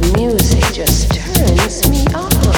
the music just turns me on.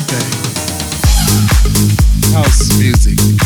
music.